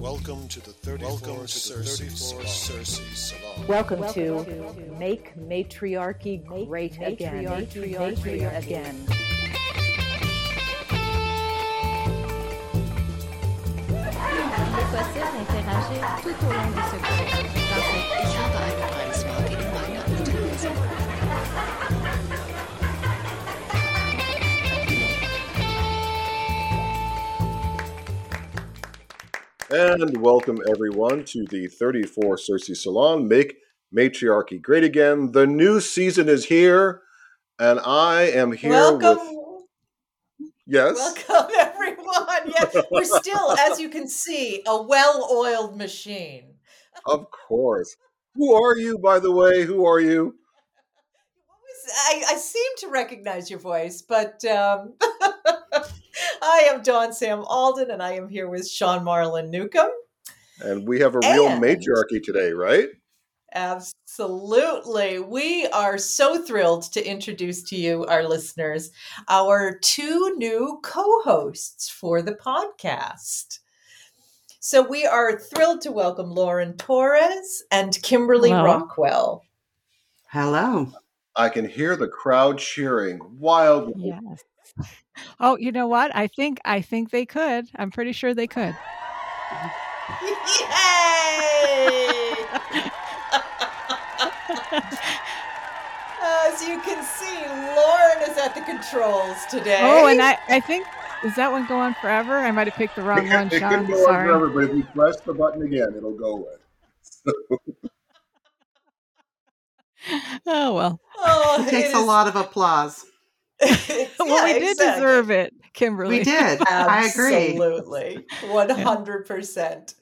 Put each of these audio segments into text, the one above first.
Welcome to the 34th Welcome to Cersei, 34 Cersei Salon. Welcome, Welcome to, to Make Matriarchy Great Again. Matriarchy, matriarchy again. possible d'interagir tout au long de ce cours. And welcome everyone to the 34 Cersei Salon. Make matriarchy great again. The new season is here, and I am here welcome. with. Yes. Welcome everyone. Yes, we're still, as you can see, a well-oiled machine. of course. Who are you, by the way? Who are you? I, I seem to recognize your voice, but um, I am Dawn Sam Alden, and I am here with Sean Marlin Newcomb. And we have a real and matriarchy today, right? Absolutely. We are so thrilled to introduce to you, our listeners, our two new co hosts for the podcast. So we are thrilled to welcome Lauren Torres and Kimberly Hello. Rockwell. Hello. I can hear the crowd cheering wildly. Yes. Oh, you know what? I think I think they could. I'm pretty sure they could. Yay! As you can see, Lauren is at the controls today. Oh, and I, I think is that one go on forever? I might have picked the wrong it one, it Sean. Could go Sorry. On forever, but if you press the button again, it'll go away. So. oh well. Oh, it takes it is... a lot of applause. well, yeah, we did exactly. deserve it, Kimberly. We did. I agree. Absolutely. 100%.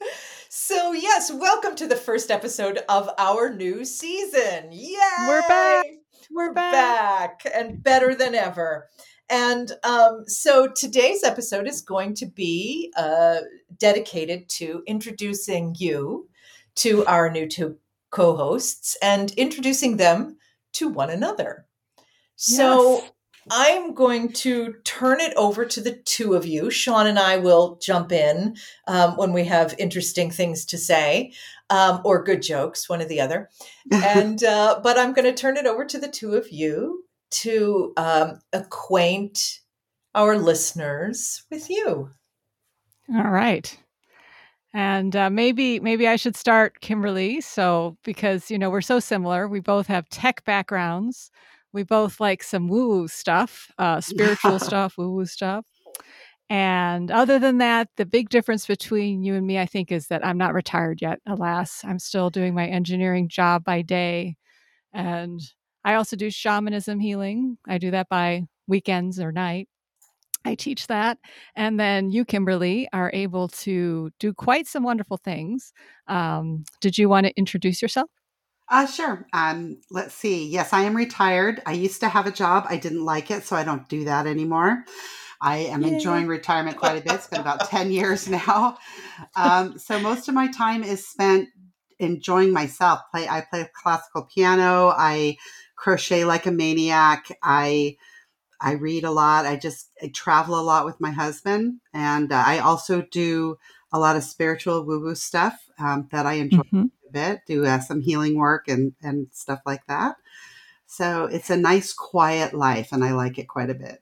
So, yes, welcome to the first episode of our new season. Yay! We're back. We're back. back and better than ever. And um, so today's episode is going to be uh, dedicated to introducing you to our new two co hosts and introducing them to one another. So, yes. I'm going to turn it over to the two of you. Sean and I will jump in um, when we have interesting things to say um, or good jokes, one or the other. and uh, but I'm going to turn it over to the two of you to um, acquaint our listeners with you. All right. And uh, maybe maybe I should start, Kimberly. So because you know we're so similar, we both have tech backgrounds we both like some woo woo stuff, uh, spiritual stuff, woo woo stuff. And other than that, the big difference between you and me, I think, is that I'm not retired yet, alas. I'm still doing my engineering job by day. And I also do shamanism healing. I do that by weekends or night. I teach that. And then you, Kimberly, are able to do quite some wonderful things. Um, did you want to introduce yourself? Uh, sure. Um, let's see. Yes, I am retired. I used to have a job. I didn't like it, so I don't do that anymore. I am Yay. enjoying retirement quite a bit. It's been about 10 years now. Um, so most of my time is spent enjoying myself. Play I play classical piano, I crochet like a maniac. I I read a lot. I just I travel a lot with my husband and uh, I also do a lot of spiritual woo-woo stuff um, that I enjoy. Mm-hmm bit, do uh, some healing work and, and stuff like that. So it's a nice, quiet life, and I like it quite a bit.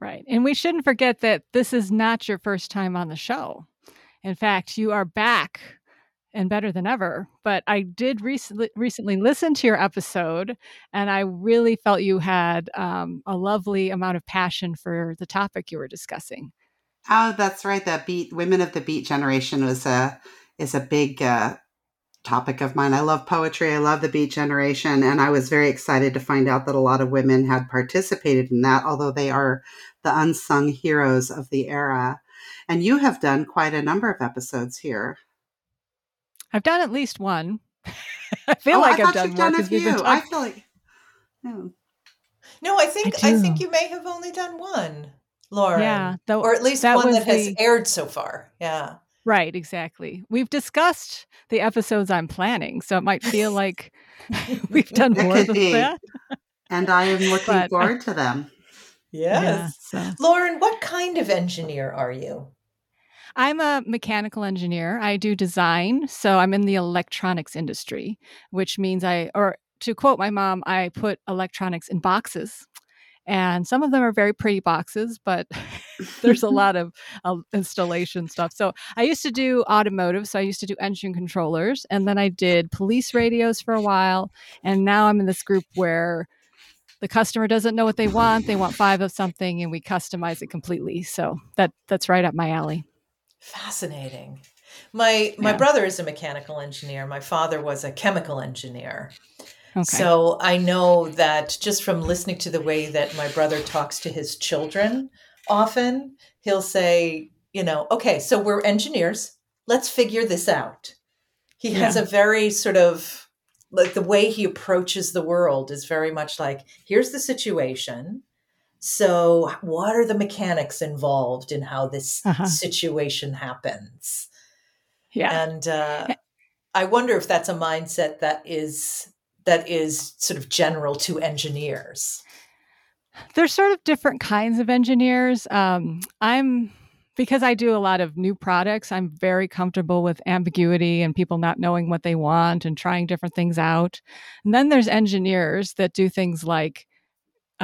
Right. And we shouldn't forget that this is not your first time on the show. In fact, you are back and better than ever. But I did recently recently listen to your episode, and I really felt you had um, a lovely amount of passion for the topic you were discussing. Oh, that's right. The beat women of the beat generation was a is a big uh, topic of mine. I love poetry. I love the Beat Generation. And I was very excited to find out that a lot of women had participated in that, although they are the unsung heroes of the era. And you have done quite a number of episodes here. I've done at least one. I feel oh, like I have done more because we've been talking. I feel like no. No, I think I, I, think you may have only done one, Lauren. Yeah, or at least that one that the... has aired so far. Yeah. Right, exactly. We've discussed the episodes I'm planning, so it might feel like we've done more than be. that. And I am looking but, uh, forward to them. Yes. Yeah, so. Lauren, what kind of engineer are you? I'm a mechanical engineer. I do design. So I'm in the electronics industry, which means I, or to quote my mom, I put electronics in boxes. And some of them are very pretty boxes, but there's a lot of uh, installation stuff. So I used to do automotive. So I used to do engine controllers. And then I did police radios for a while. And now I'm in this group where the customer doesn't know what they want. They want five of something and we customize it completely. So that that's right up my alley. Fascinating. My my Yeah. brother is a mechanical engineer. My father was a chemical engineer. Okay. So I know that just from listening to the way that my brother talks to his children, often he'll say, you know, okay, so we're engineers. Let's figure this out. He has a very sort of like the way he approaches the world is very much like, here's the situation. So, what are the mechanics involved in how this Uh-huh. situation happens? yeah. and uh, I wonder if that's a mindset that is that is sort of general to engineers. there's sort of different kinds of engineers. Um, I'm because I do a lot of new products. I'm very comfortable with ambiguity and people not knowing what they want and trying different things out. And then there's engineers that do things like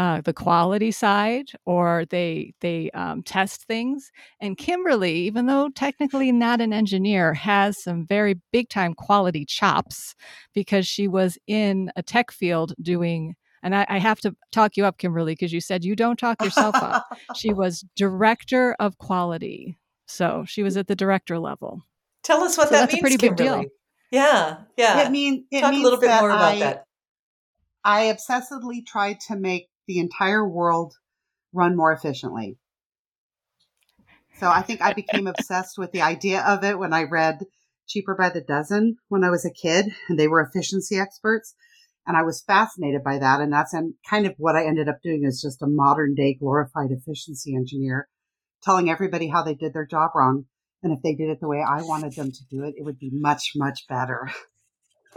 uh, the quality side, or they they um, test things. And Kimberly, even though technically not an engineer, has some very big time quality chops because she was in a tech field doing and I, I have to talk you up, Kimberly, because you said you don't talk yourself up. She was director of quality. So she was at the director level. Tell us what So that that's a means, pretty big deal. Yeah, yeah. It mean it Talk a little bit more about I, that. I obsessively tried to make the entire world run more efficiently. So I think I became obsessed with the idea of it when I read Cheaper by the Dozen when I was a kid, and they were efficiency experts. And I was fascinated by that. And that's and kind of what I ended up doing is just a modern day glorified efficiency engineer, telling everybody how they did their job wrong. And if they did it the way I wanted them to do it, it would be much, much better.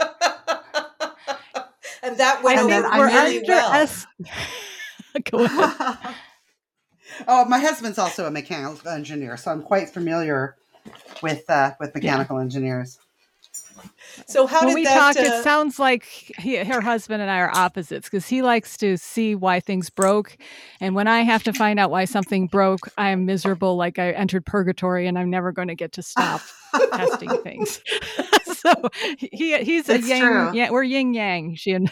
and that went And over really well. S- Go ahead. oh, my husband's also a mechanical engineer, so I'm quite familiar with uh, with mechanical engineers. So how when did we that? talk, uh, it sounds like he, her husband and I are opposites because he likes to see why things broke, and when I have to find out why something broke, I am miserable, like I entered purgatory, and I'm never going to get to stop testing things. so he he's a It's yang. true. Yeah, we're yin yang. She and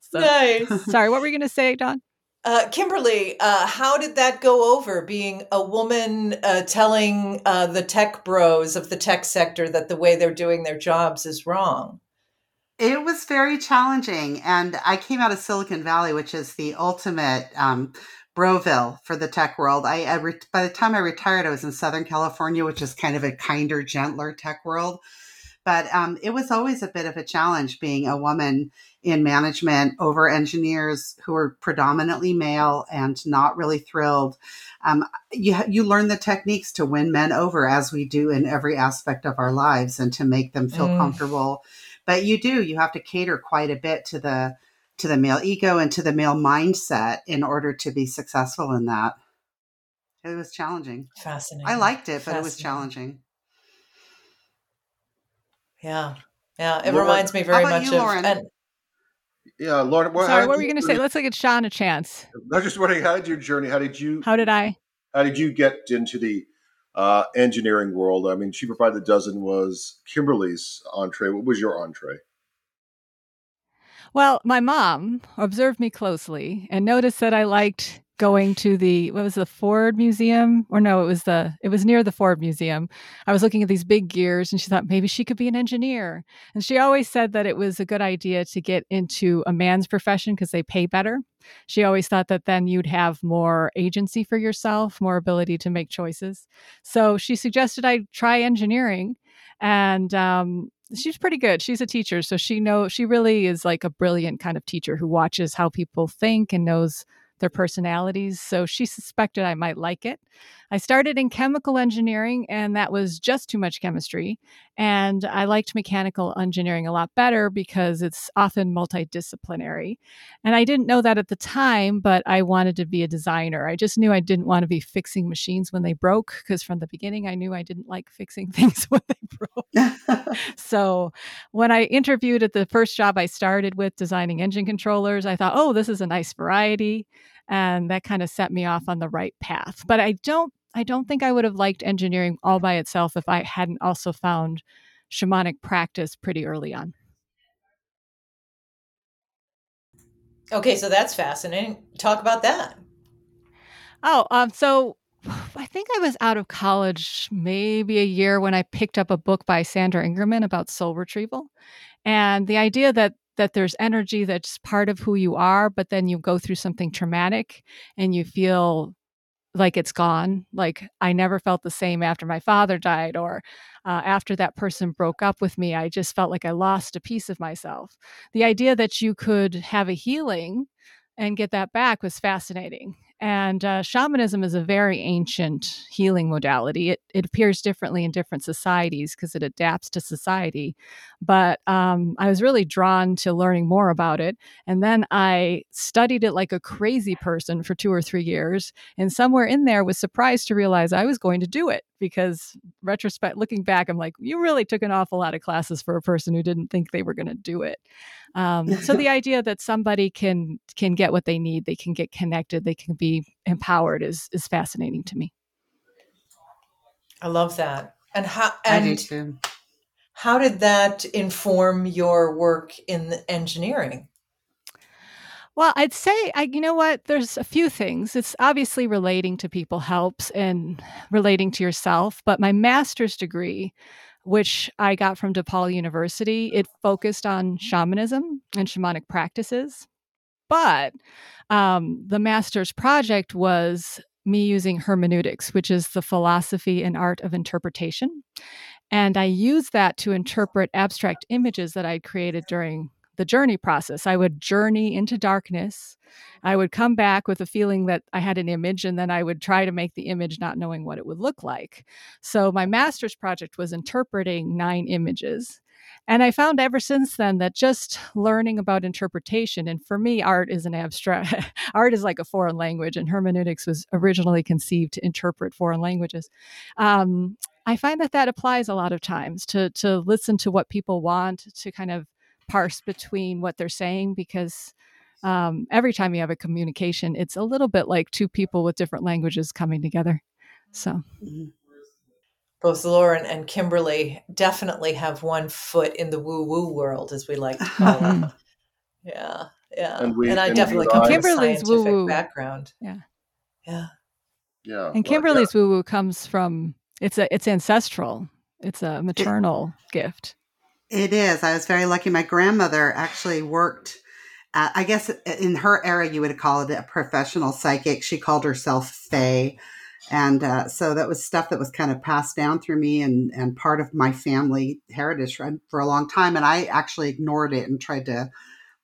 so, nice. sorry, what were you going to say, Dawn? Uh, Kimberly, uh, how did that go over? Being a woman uh, telling uh, the tech bros of the tech sector that the way they're doing their jobs is wrong. It was very challenging, and I came out of Silicon Valley, which is the ultimate um, Broville for the tech world. I, I re- by the time I retired, I was in Southern California, which is kind of a kinder, gentler tech world. But um, it was always a bit of a challenge being a woman in management over engineers who are predominantly male and not really thrilled. Um, you you learn the techniques to win men over, as we do in every aspect of our lives, and to make them feel Mm. comfortable. But you do you have to cater quite a bit to the to the male ego and to the male mindset in order to be successful in that. It was challenging. Fascinating. I liked it, but it was challenging. Yeah, yeah. It Lauren- reminds me very about much you, of. Lauren? And Yeah, Lauren. Well, Sorry, what did were you you- going to say? Let's like give Sean a chance. I was just wondering, how did your journey? How did you? How did I? How did you get into the uh, engineering world? I mean, Cheaper by the Dozen was Kimberly's entree. What was your entree? Well, my mom observed me closely and noticed that I liked going to the what was the Ford Museum or no, it was the it was near the Ford Museum. I was looking at these big gears and she thought maybe she could be an engineer. And she always said that it was a good idea to get into a man's profession because they pay better. She always thought that then you'd have more agency for yourself, more ability to make choices. So she suggested I try engineering and um she's pretty good. She's a teacher, so she know she really is like a brilliant kind of teacher who watches how people think and knows their personalities. So she suspected I might like it. I started in chemical engineering, and that was just too much chemistry. And I liked mechanical engineering a lot better because it's often multidisciplinary. And I didn't know that at the time, but I wanted to be a designer. I just knew I didn't want to be fixing machines when they broke because from the beginning I knew I didn't like fixing things when they broke. so when I interviewed at the first job I started with designing engine controllers, I thought, oh, this is a nice variety. And that kind of set me off on the right path. But I don't I don't think I would have liked engineering all by itself if I hadn't also found shamanic practice pretty early on. Okay, so that's fascinating. Talk about that. Oh, um, so I think I was out of college maybe a year when I picked up a book by Sandra Ingerman about soul retrieval. And the idea that that there's energy that's part of who you are, but then you go through something traumatic and you feel like it's gone. Like I never felt the same after my father died or uh, after that person broke up with me. I just felt like I lost a piece of myself. The idea that you could have a healing and get that back was fascinating. And uh, shamanism is a very ancient healing modality. It, it appears differently in different societies because it adapts to society. But um, I was really drawn to learning more about it. And then I studied it like a crazy person for two or three years. And somewhere in there was surprised to realize I was going to do it because retrospect looking back i'm like you really took an awful lot of classes for a person who didn't think they were going to do it um, so the idea that somebody can can get what they need they can get connected they can be empowered is is fascinating to me i love that and how and how did that inform your work in engineering well, I'd say, I, you know what? There's a few things. It's obviously relating to people helps and relating to yourself. But my master's degree, which I got from DePaul University, it focused on shamanism and shamanic practices. But um, the master's project was me using hermeneutics, which is the philosophy and art of interpretation. And I used that to interpret abstract images that I'd created during the journey process. I would journey into darkness. I would come back with a feeling that I had an image, and then I would try to make the image not knowing what it would look like. So, my master's project was interpreting nine images. And I found ever since then that just learning about interpretation, and for me, art is an abstract, art is like a foreign language, and hermeneutics was originally conceived to interpret foreign languages. Um, I find that that applies a lot of times to to listen to what people want, to kind of parse between what they're saying because um, every time you have a communication, it's a little bit like two people with different languages coming together. So. Mm-hmm. Both Lauren and Kimberly definitely have one foot in the woo woo world, as we like to call it. Yeah, yeah. And, we, and I and definitely come from Kimberly's woo woo background. Yeah, yeah, yeah. And Kimberly's woo woo comes from it's a it's ancestral. It's a maternal it, gift. It is. I was very lucky. My grandmother actually worked, at, I guess in her era, you would call it a professional psychic. She called herself Faye. And uh, so that was stuff that was kind of passed down through me and, and part of my family heritage for, for a long time. And I actually ignored it and tried to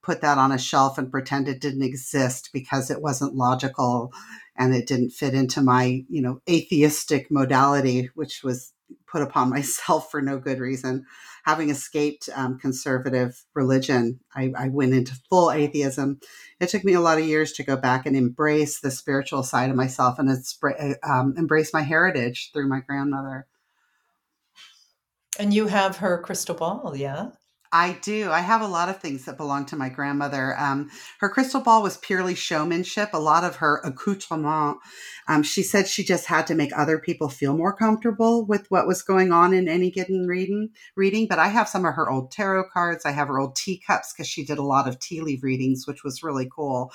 put that on a shelf and pretend it didn't exist because it wasn't logical and it didn't fit into my, you know, atheistic modality, which was put upon myself for no good reason having escaped um, conservative religion, I, I, went into full atheism. It took me a lot of years to go back and embrace the spiritual side of myself and um, embrace my heritage through my grandmother. And you have her crystal ball, yeah? I do. I have a lot of things that belong to my grandmother. Um, her crystal ball was purely showmanship. A lot of her accoutrement, um, she said she just had to make other people feel more comfortable with what was going on in any given reading. Reading, but I have some of her old tarot cards. I have her old teacups because she did a lot of tea leaf readings, which was really cool.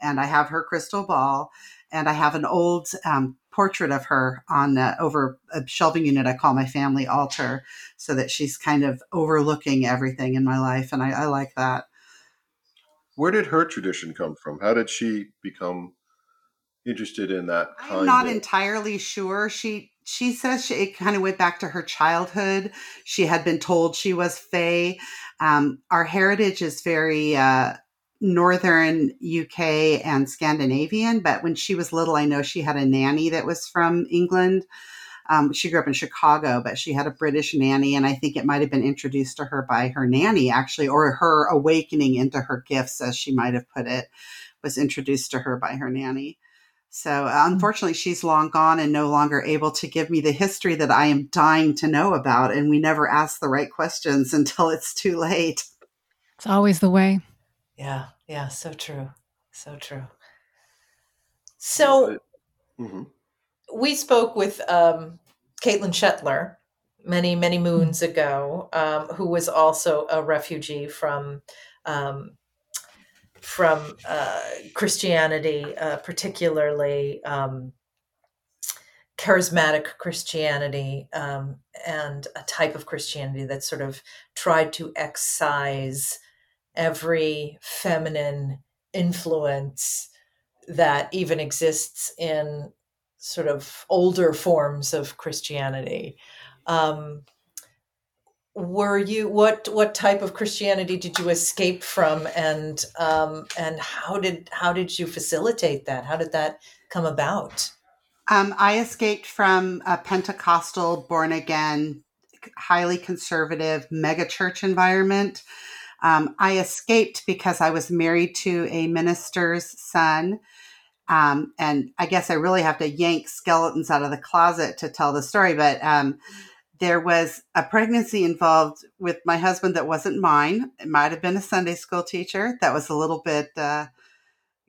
And I have her crystal ball, and I have an old um, portrait of her on uh, over a shelving unit I call my family altar, so that she's kind of overlooking everything in my life, and I, I like that. Where did her tradition come from? How did she become interested in that? I'm not of- entirely sure. She she says she, it kind of went back to her childhood. She had been told she was Fae. Um, our heritage is very uh, northern UK and Scandinavian, but when she was little, I know she had a nanny that was from England. Um, she grew up in Chicago, but she had a British nanny, and I think it might have been introduced to her by her nanny, actually, or her awakening into her gifts, as she might have put it, was introduced to her by her nanny. So, uh, unfortunately, she's long gone and no longer able to give me the history that I am dying to know about. And we never ask the right questions until it's too late. It's always the way. Yeah, yeah, so true. So true. So Mhm. we spoke with um, Caitlin Shetler many, many moons ago, um, who was also a refugee from um, from uh, Christianity, uh, particularly um, charismatic Christianity, um, and a type of Christianity that sort of tried to excise every feminine influence that even exists in sort of older forms of Christianity. Um, were you what what type of Christianity did you escape from, and um, and how did how did you facilitate that? How did that come about? Um, I escaped from a Pentecostal, born again, highly conservative megachurch environment. Um, I escaped because I was married to a minister's son. Um, and I guess I really have to yank skeletons out of the closet to tell the story, but um, there was a pregnancy involved with my husband that wasn't mine. It might have been a Sunday school teacher that was a little bit uh,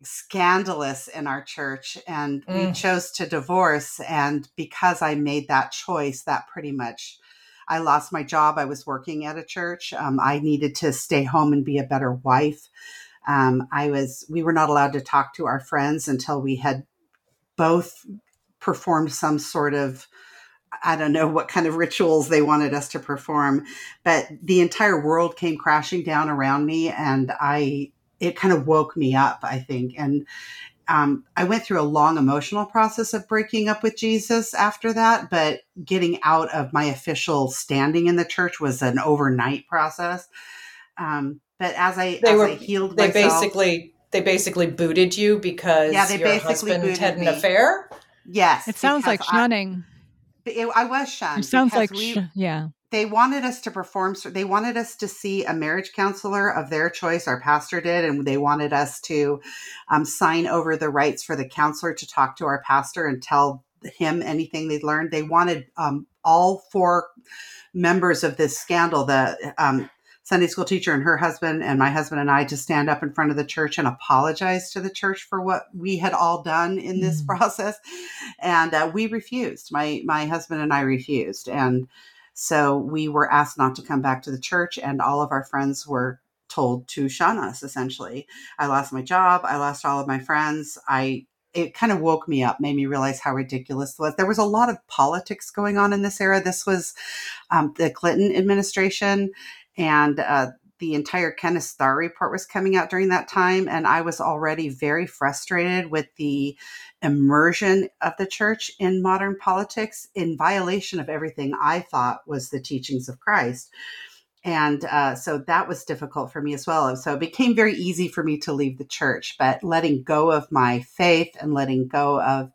scandalous in our church. And we Mm. chose to divorce. And because I made that choice, that pretty much. I lost my job. I was working at a church. Um, I needed to stay home and be a better wife. Um, I was. We were not allowed to talk to our friends until we had both performed some sort of I don't know what kind of rituals they wanted us to perform, but the entire world came crashing down around me, and I it kind of woke me up. I think, and um, I went through a long emotional process of breaking up with Jesus after that, but getting out of my official standing in the church was an overnight process. Um, but as I They as were- I healed They myself, basically they basically booted you because Yeah, they your basically husband had an me. affair. yes, It sounds like because I- shunning. it- I was shunned. It sounds like, we, sh- yeah. They wanted us to perform they wanted us to see a marriage counselor of their choice our pastor did and they wanted us to um, sign over the rights for the counselor to talk to our pastor and tell him anything they'd learned. They wanted um, all four members of this scandal the um, sunday school teacher and her husband and my husband and i to stand up in front of the church and apologize to the church for what we had all done in this Mm. process. And uh, we refused. My my husband and i refused. And so we were asked not to come back to the church, and all of our friends were told to shun us. Essentially, I lost my job. I lost all of my friends. I it kind of woke me up, made me realize how ridiculous it was. There was a lot of politics going on in this era. This was um, the Clinton administration, and uh, the entire Kenneth Starr report was coming out during that time, and I was already very frustrated with the immersion of the church in modern politics in violation of everything I thought was the teachings of Christ. And uh, so that was difficult for me as well. So it became very easy for me to leave the church, but letting go of my faith and letting go of,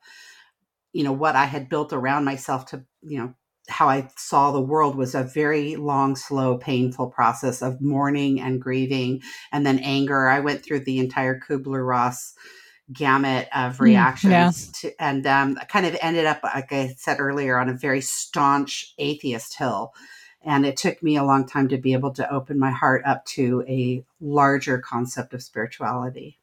you know, what I had built around myself to, you know, how I saw the world was a very long, slow, painful process of mourning and grieving and then anger. I went through the entire Kubler Ross gamut of Mm, reactions yeah. to, and um, I kind of ended up, like I said earlier, on a very staunch atheist hill. And it took me a long time to be able to open my heart up to a larger concept of spirituality.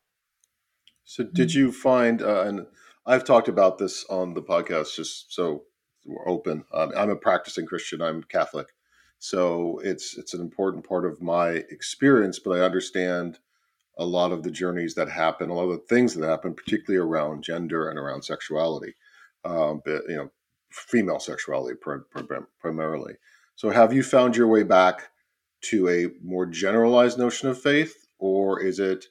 So, did Mm-hmm. you find, uh, and I've talked about this on the podcast just so we're open. Um, I'm a practicing Christian, I'm Catholic. So, it's, it's an important part of my experience, but I understand a lot of the journeys that happen, a lot of the things that happen, particularly around gender and around sexuality, um, but, you know, female sexuality prim- prim- primarily. So, have you found your way back to a more generalized notion of faith, or is it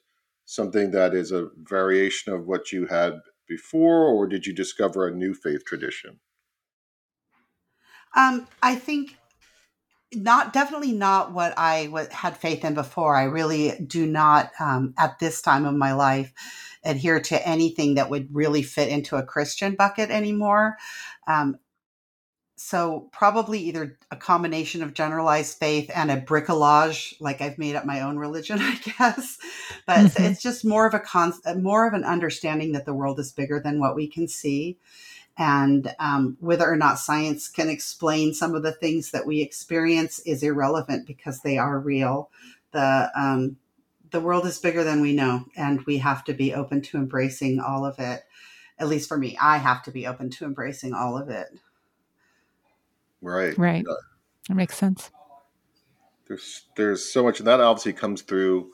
something that is a variation of what you had before, or did you discover a new faith tradition? Um, I think not definitely not what I w- had faith in before. I really do not, um, at this time of my life, adhere to anything that would really fit into a Christian bucket anymore. Um, so probably either a combination of generalized faith and a bricolage, like I've made up my own religion, I guess. But mm-hmm. it's just more of a con- more of an understanding that the world is bigger than what we can see, and um, whether or not science can explain some of the things that we experience is irrelevant because they are real. The um, the world is bigger than we know, and we have to be open to embracing all of it. At least for me, I have to be open to embracing all of it. Right. Right. Yeah. That makes sense. There's there's so much, and that obviously comes through.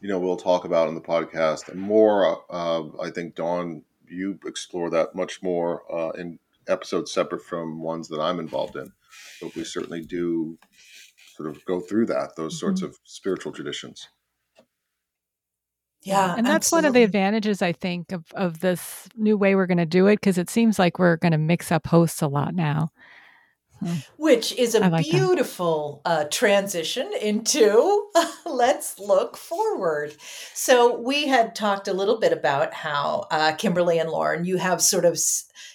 You know, we'll talk about in the podcast and more. Uh, I think Dawn, you explore that much more uh, in episodes separate from ones that I'm involved in. But we certainly do sort of go through that those sorts mm-hmm. of spiritual traditions. Yeah. And that's absolutely. one of the advantages, I think, of, of this new way we're going to do it, because it seems like we're going to mix up hosts a lot now. Which is a like beautiful uh, transition into let's look forward. So, we had talked a little bit about how uh, Kimberly and Lauren, you have sort of,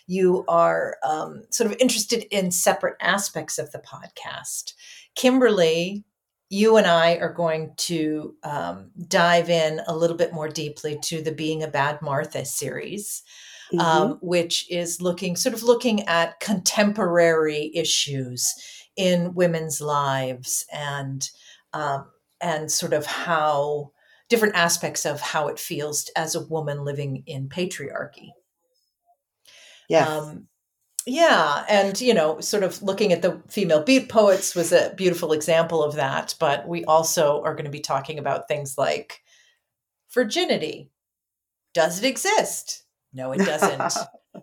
you are um, sort of interested in separate aspects of the podcast. Kimberly, you and I are going to um, dive in a little bit more deeply to the Being a Bad Martha series mm-hmm. um, which is looking sort of looking at contemporary issues in women's lives and um, and sort of how different aspects of how it feels as a woman living in patriarchy. Yes. Um, yeah, and you know, sort of looking at the female beat poets was a beautiful example of that. But we also are going to be talking about things like virginity. Does it exist? No, it doesn't.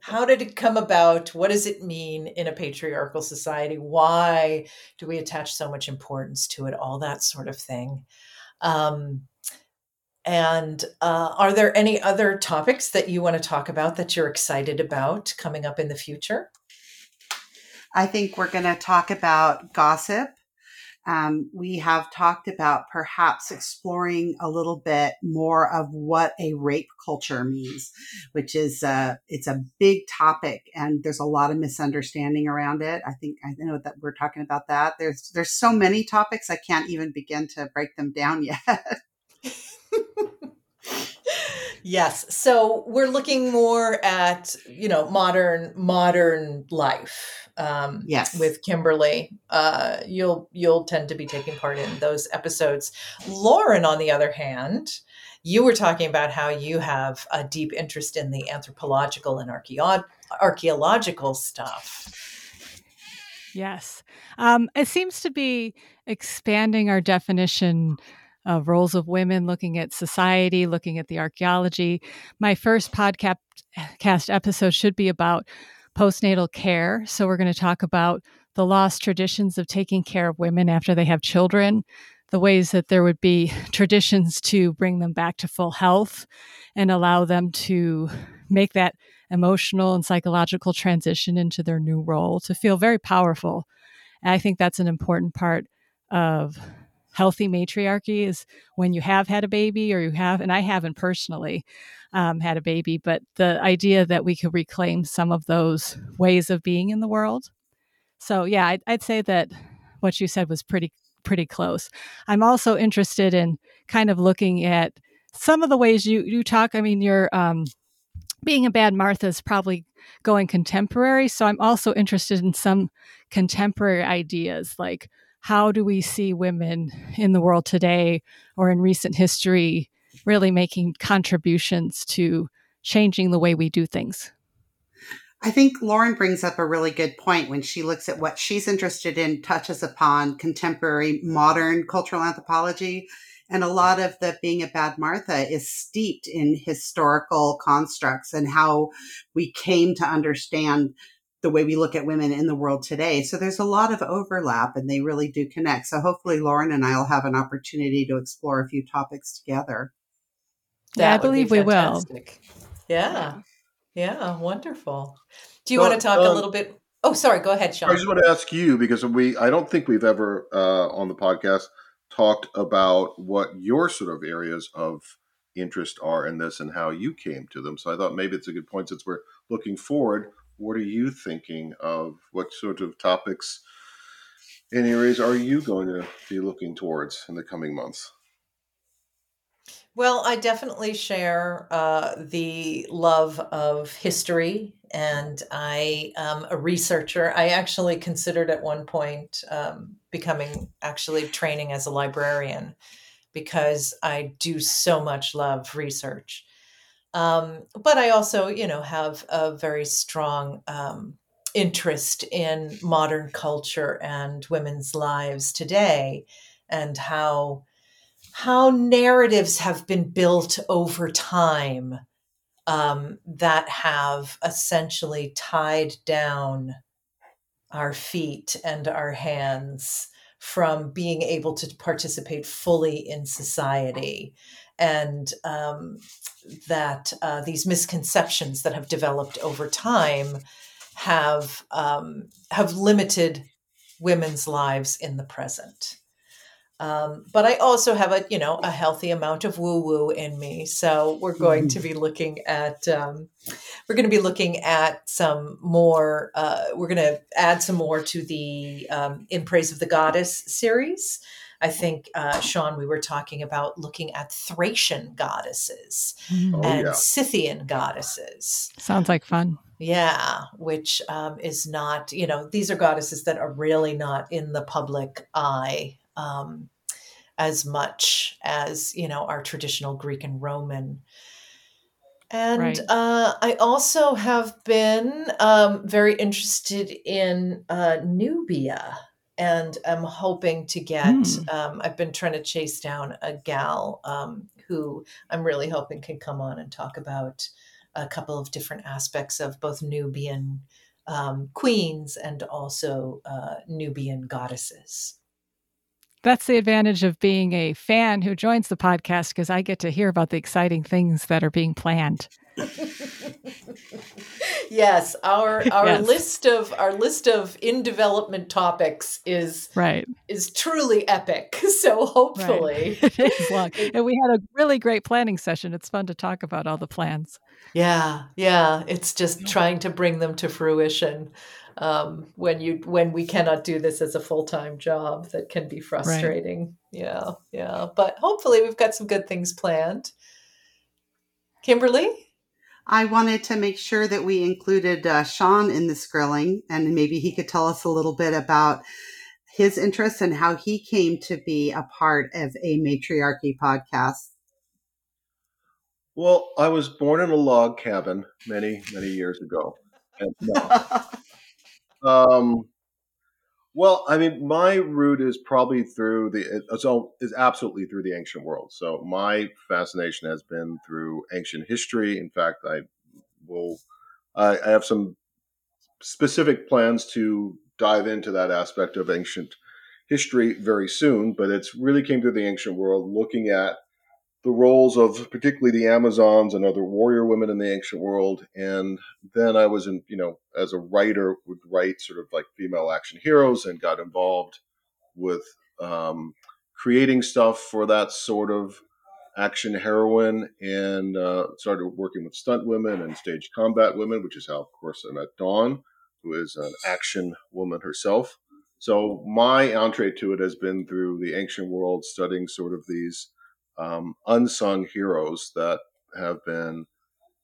How did it come about? What does it mean in a patriarchal society? Why do we attach so much importance to it? All that sort of thing. Um, and uh, are there any other topics that you want to talk about that you're excited about coming up in the future? I think we're going to talk about gossip um, we have talked about perhaps exploring a little bit more of what a rape culture means, which is uh, it's a big topic and there's a lot of misunderstanding around it. I think I know that we're talking about that. There's there's so many topics I can't even begin to break them down yet. yes so we're looking more at you know modern modern life um, yes. with Kimberly. Uh, you'll you'll tend to be taking part in those episodes. Lauren, on the other hand, you were talking about how you have a deep interest in the anthropological and archeo- archaeological stuff. Yes, um, it seems to be expanding our definition of roles of women, looking at society, looking at the archaeology. My first podcast cast episode should be about postnatal care. So, we're going to talk about the lost traditions of taking care of women after they have children, the ways that there would be traditions to bring them back to full health and allow them to make that emotional and psychological transition into their new role to feel very powerful. And I think that's an important part of healthy matriarchy is when you have had a baby or you have, and I haven't personally um, had a baby, but the idea that we could reclaim some of those ways of being in the world. So yeah, I'd, I'd say that what you said was pretty pretty close. I'm also interested in kind of looking at some of the ways you you talk. I mean, you're um, being a bad Martha is probably going contemporary. So I'm also interested in some contemporary ideas like how do we see women in the world today or in recent history really making contributions to changing the way we do things? I think Lauren brings up a really good point when she looks at what she's interested in, touches upon contemporary modern cultural anthropology. And a lot of the being a bad Martha is steeped in historical constructs and how we came to understand the way we look at women in the world today. So there's a lot of overlap and they really do connect. So hopefully Lauren and I will have an opportunity to explore a few topics together. yeah, I believe we will. Yeah. Yeah, wonderful. Do you want to talk a little bit? Oh, sorry. Go ahead, Sean. I just want to ask you because we I don't think we've ever uh, on the podcast talked about what your sort of areas of interest are in this and how you came to them. So I thought maybe it's a good point since we're looking forward. What are you thinking of? What sort of topics and areas are you going to be looking towards in the coming months? Well, I definitely share uh, the love of history, and I am a researcher. I actually considered at one point um, becoming actually training as a librarian because I do so much love research. Um, but I also, you know, have a very strong um, interest in modern culture and women's lives today, and how how narratives have been built over time um, that have essentially tied down our feet and our hands from being able to participate fully in society and um, that uh, these misconceptions that have developed over time have um, have limited women's lives in the present um, but I also have a you know a healthy amount of woo woo in me, so we're going to be looking at um, we're going to be looking at some more. Uh, we're going to add some more to the um, in praise of the goddess series. I think uh, Sean, we were talking about looking at Thracian goddesses Mm. Oh, and yeah. Scythian goddesses. Sounds like fun. Yeah, which um, is not, you know, these are goddesses that are really not in the public eye um, as much as, you know, our traditional Greek and Roman. And Right. uh, I also have been um, very interested in uh, Nubia and I'm hoping to get, Hmm. um, I've been trying to chase down a gal um, who I'm really hoping can come on and talk about a couple of different aspects of both Nubian um, queens and also uh, Nubian goddesses. That's the advantage of being a fan who joins the podcast because I get to hear about the exciting things that are being planned. yes, our our Yes. list of our list of in development topics is Right. is truly epic. So hopefully, it is long. And we had a really great planning session. It's fun to talk about all the plans. yeah, yeah, it's just trying to bring them to fruition. Um, when you when we cannot do this as a full time job, that can be frustrating. Yeah, yeah, but hopefully we've got some good things planned. Kimberly. I wanted to make sure that we included uh, Sean in this grilling, and maybe he could tell us a little bit about his interests and how he came to be a part of a matriarchy podcast. Well, I was born in a log cabin many, many years ago. And, no. um, well, I mean, my route is probably through the uh, uh, so is absolutely through the ancient world. So my fascination has been through ancient history. In fact, I will I, I have some specific plans to dive into that aspect of ancient history very soon. But it's really came through the ancient world, looking at the roles of particularly the Amazons and other warrior women in the ancient world. And then I was in, you know, as a writer, would write sort of like female action heroes and got involved with um, creating stuff for that sort of action heroine and uh, started working with stunt women and stage combat women, which is how, of course, I met Dawn, who is an action woman herself. So my entree to it has been through the ancient world, studying sort of these um, unsung heroes that have been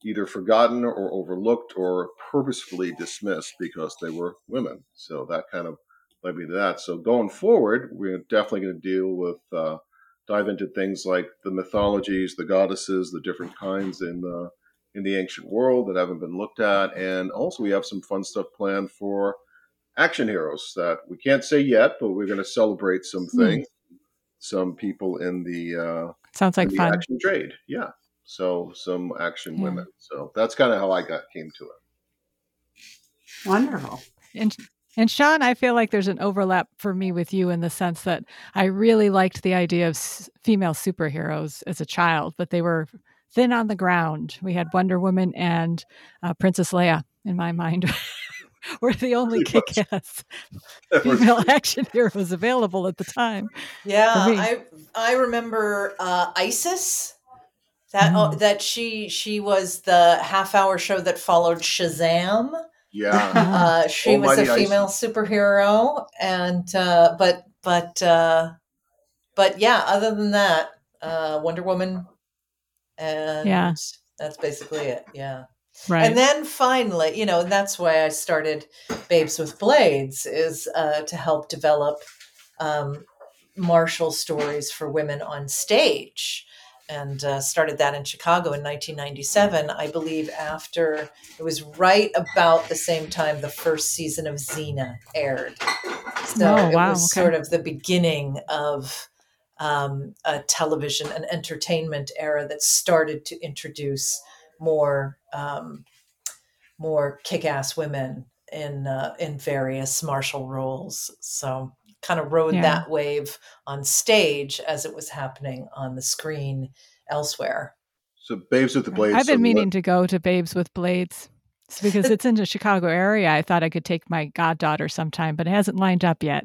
either forgotten or overlooked or purposefully dismissed because they were women. So that kind of led me to that. So going forward, we're definitely going to deal with, uh, dive into things like the mythologies, the goddesses, the different kinds in the in the ancient world that haven't been looked at, and also we have some fun stuff planned for action heroes that we can't say yet, but we're going to celebrate some Hmm. things, some people in the uh, Sounds like fun. action trade. Yeah. So some action Yeah. women. So that's kind of how I got came to it. Wonderful. And and Sean, I feel like there's an overlap for me with you in the sense that I really liked the idea of s- female superheroes as a child, but they were thin on the ground. We had Wonder Woman and uh, Princess Leia in my mind. were the only kick-ass female action heroes available at the time. Yeah. I I remember uh, Isis. That oh, Mhm. that she she was the half hour show that followed Shazam. yeah. Uh, she was a Almighty Isis. female superhero, and uh, but but uh, but yeah. Other than that, uh, Wonder Woman, and Yeah. that's basically it. Yeah. Right. And then finally, you know, and that's why I started Babes with Blades is uh, to help develop um, martial stories for women on stage. And uh, started that in Chicago in 1997, I believe, after it was right about the same time the first season of Xena aired. So Oh, it was okay. sort of the beginning of um, a television and entertainment era that started to introduce more um, more kick-ass women in uh, in various martial roles. So kind of rode Yeah. that wave on stage as it was happening on the screen elsewhere. So Babes with the Blades. I've so been what- meaning to go to Babes with Blades. It's because it's in the Chicago area. I thought I could take my goddaughter sometime, but it hasn't lined up yet.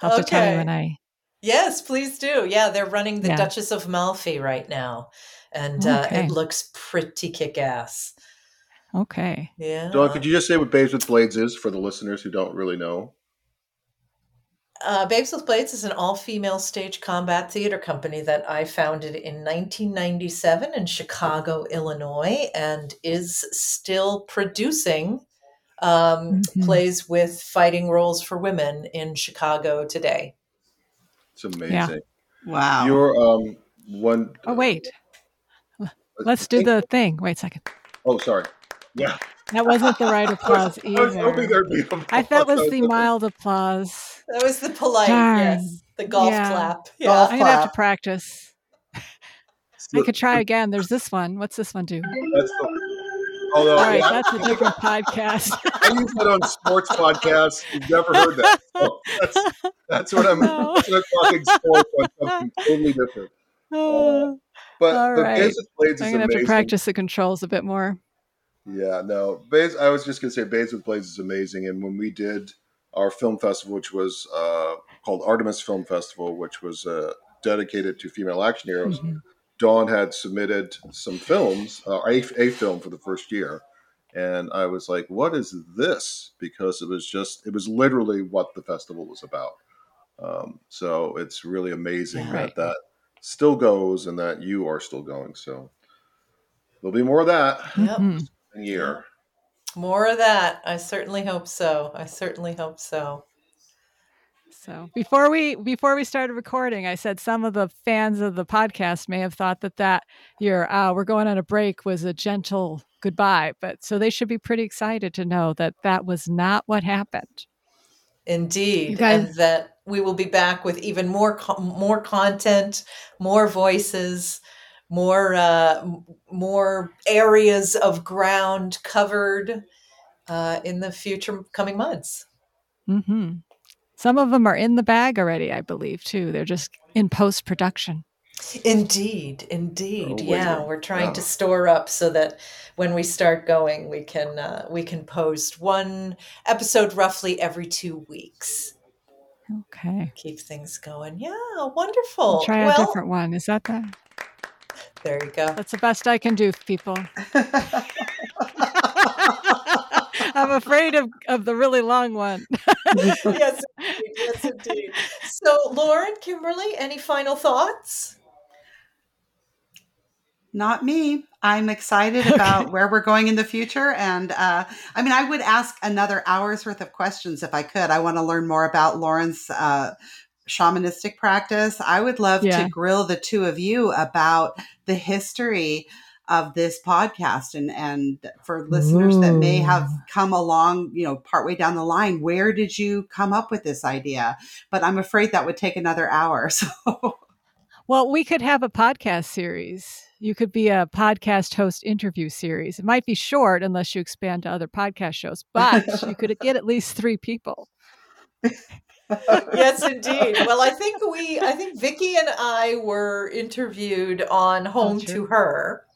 I'll have to tell you when I. Yes, please do. Yeah, they're running the Yeah. Duchess of Malfi right now, and uh, it looks pretty kick-ass. Okay. Yeah. Dawn, could you just say what Babes with Blades is for the listeners who don't really know? Uh, Babes with Blades is an all female stage combat theater company that I founded in 1997 in Chicago, Illinois, and is still producing um, Mhm. plays with fighting roles for women in Chicago today. It's amazing. Wow. Your um one. Oh wait, let's do the thing. Wait a second. Oh, sorry. Yeah, That wasn't the right applause I was hoping either. there'd be. Applause. I thought was was the mild applause. That was the polite, Darn. yes, the golf Yeah. clap. Yeah. Golf I'm gonna have to clap. practice. I could try again. There's this one. What's this one do? That's the, although All right, I, that's a different podcast. I use that on sports podcasts. You've never heard that. So that's, that's what I'm. No. That's what I'm talking sports on something totally different. Oh, But All the right. Blades is I'm gonna have to practice the controls a bit more. Yeah, no. Babes, I was just gonna say Babes with Blades is amazing. And when we did our film festival, which was uh, called Artemis Film Festival, which was uh, dedicated to female action heroes, Mhm. Dawn had submitted some films, uh, a, a film for the first year. And I was like, what is this? Because it was just, it was literally what the festival was about. Um, so it's really amazing Yeah. that that still goes and that you are still going. So there'll be more of that Yep. In a year. More of that. I certainly hope so. I certainly hope so. So before we before we started recording, I said some of the fans of the podcast may have thought that that your uh, we're going on a break was a gentle goodbye, but so they should be pretty excited to know that that was not what happened. Indeed, guys- and that we will be back with even more co- more content, more voices, more uh, more areas of ground covered uh, in the future coming months. Mm-hmm. Some of them are in the bag already, I believe, too. They're just in post production. Indeed, indeed, Oh, yeah. wait. We're trying Yeah. to store up so that when we start going, we can uh, we can post one episode roughly every two weeks. Okay. Keep things going. Yeah, wonderful. I'll try a different one. Is that the there you go. that's the best I can do, people. I'm afraid of, of the really long one. yes, indeed. Yes, indeed. So, Lauren, Kimberly, any final thoughts? Not me. I'm excited about where we're going in the future. And uh, I mean, I would ask another hour's worth of questions if I could. I want to learn more about Lauren's uh, shamanistic practice. I would love Yeah. to grill the two of you about the history of this podcast and and for listeners that may have come along you know partway down the line where did you come up with this idea but i'm afraid that would take another hour so Well, we could have a podcast series. You could be a podcast host interview series. It might be short unless you expand to other podcast shows, but you could get at least three people. yes, indeed. Well, I think we, I think Vicki and I were interviewed on Home true. to Her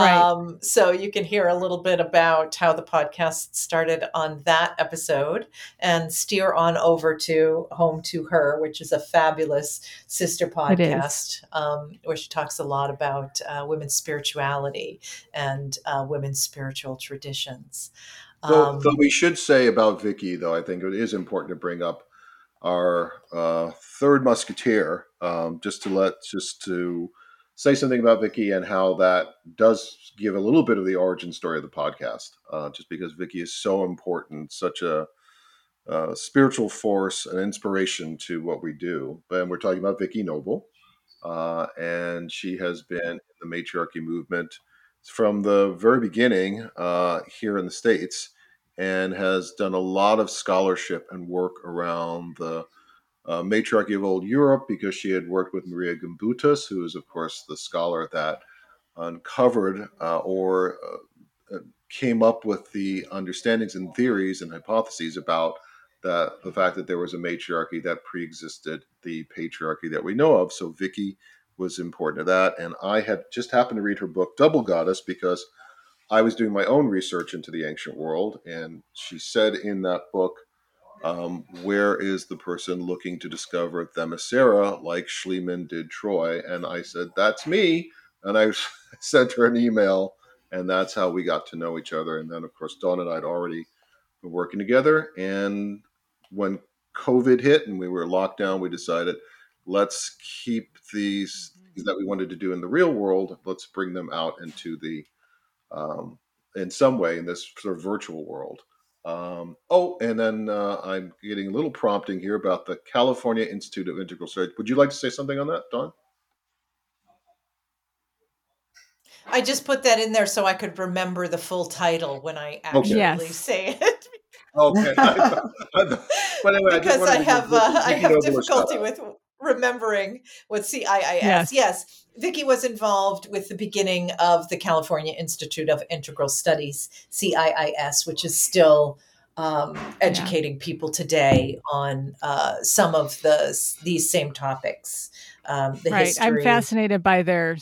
Right. Um, so you can hear a little bit about how the podcast started on that episode and steer on over to Home to Her, which is a fabulous sister podcast um, where she talks a lot about uh, women's spirituality and uh, women's spiritual traditions. Though, Um, though we should say about Vicki, though, I think it is important to bring up our uh, third musketeer, um, just to let just to say something about Vicki and how that does give a little bit of the origin story of the podcast. Uh, just because Vicki is so important, such a uh, spiritual force, and inspiration to what we do. And we're talking about Vicki Noble, uh, and she has been in the matriarchy movement from the very beginning uh, here in the states, and has done a lot of scholarship and work around the uh, matriarchy of old Europe because she had worked with Maria Gimbutas, who is, of course, the scholar that uncovered uh, or uh, came up with the understandings and theories and hypotheses about that the fact that there was a matriarchy that pre-existed the patriarchy that we know of. So Vicki was important to that, and I had just happened to read her book Double Goddess because I was doing my own research into the ancient world, and she said in that book, um, "Where is the person looking to discover Themyscira, like Schliemann did Troy?" And I said, "That's me." And I sent her an email, and that's how we got to know each other. And then, of course, Dawn and I had already been working together. And when COVID hit and we were locked down, we decided let's keep these things that we wanted to do in the real world. Let's bring them out into the um, in some way in this sort of virtual world. Um, oh, and then uh, I'm getting a little prompting here about the California Institute of Integral Studies. Would you like to say something on that, Dawn? I just put that in there so I could remember the full title when I actually Yes. say it. Okay. but anyway, because wanted I have uh, I have Noble a shout difficulty with remembering what CIIS. Yes. Yes. Vicki was involved with the beginning of the California Institute of Integral Studies, CIIS, which is still um, educating people today on uh, some of the these same topics. Um, the right. history. I'm fascinated by their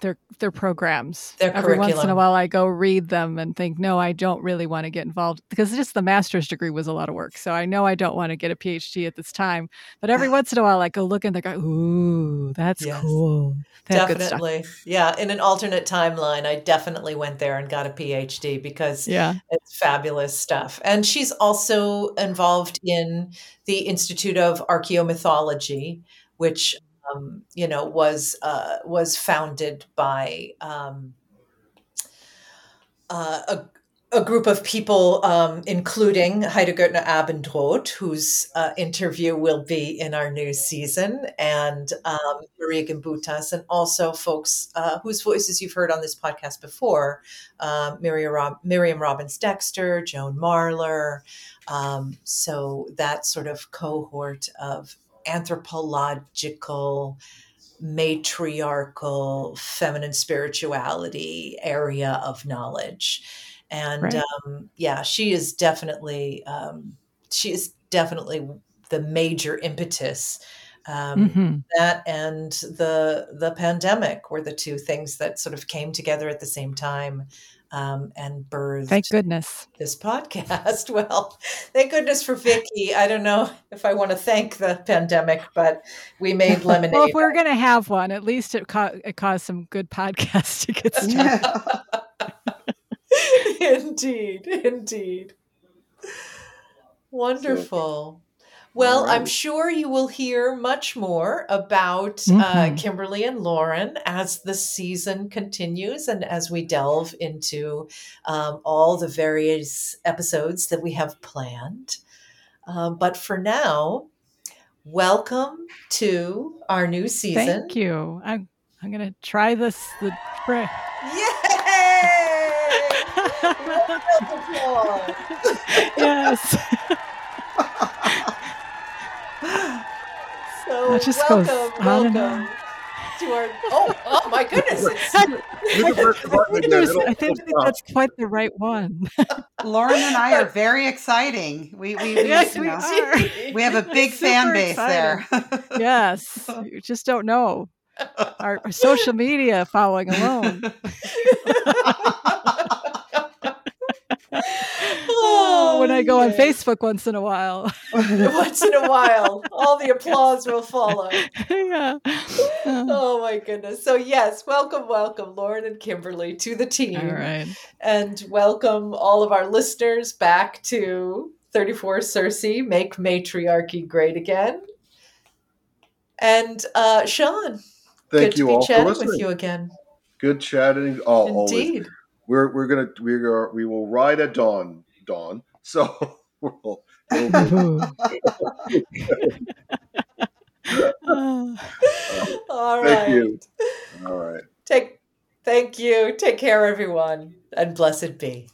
their their programs. Their Every once in a while, I go read them and think, no, I don't really want to get involved because just the master's degree was a lot of work. So I know I don't want to get a PhD at this time. But every once in a while, I go look and they go, ooh, that's Yes. cool. They have good stuff. Definitely. Yeah. In an alternate timeline, I definitely went there and got a PhD because Yeah. It's fabulous stuff. And she's also involved in the Institute of Archaeomythology, which um, you know was uh, was founded by um, uh, a, a group of people, um, including Heide Göttner-Abendroth, whose uh, interview will be in our new season, and um, Maria Gimbutas, and also folks uh, whose voices you've heard on this podcast before, uh, Miriam, Rob- Miriam Robbins Dexter, Joan Marler. Um, so that sort of cohort of anthropological, matriarchal, feminine spirituality area of knowledge. And Right. um, yeah, she is definitely um, she is definitely the major impetus. Um, hmm that and the the pandemic were the two things that sort of came together at the same time um, and birthed Thank goodness. this podcast. Well, thank goodness for Vicki. I don't know if I want to thank the pandemic, but we made lemonade. Well, if we're going to have one, at least it, ca- it caused some good podcasts to get started. indeed, indeed. Wonderful. Well, I'm sure you will hear much more about uh, Mhm. Kimberly and Lauren as the season continues and as we delve into um, all the various episodes that we have planned. Um, but for now, welcome to our new season. Thank you. I'm, I'm going to try this. The. Yay! Round of applause. yes. So That just goes welcome, on and to our. Oh, oh my goodness! It's, You can press the button I think, again, there's- it'll- I think that's quite the right one. Lauren and I are very exciting. We we, we, Yes, we know, are. we have a big fan base there. yes. You just don't know. our, our social media following alone. Oh, when I go on. Facebook once in a while. Once in a while, all the applause will follow. yeah. Uh, Oh my goodness. So, yes, welcome, welcome, Lauren and Kimberly to the team. all right. And welcome all of our listeners back to 34 Circe, Make Matriarchy Great Again. And uh, Sean, Thank good you to be all for chatting listening. with you again. Good chatting. Oh, always. Indeed. We're we're gonna we are we will ride at dawn. Dawn. So we'll, be- Uh, All Thank right. you. all right. Take thank you. Take care, everyone, and blessed be.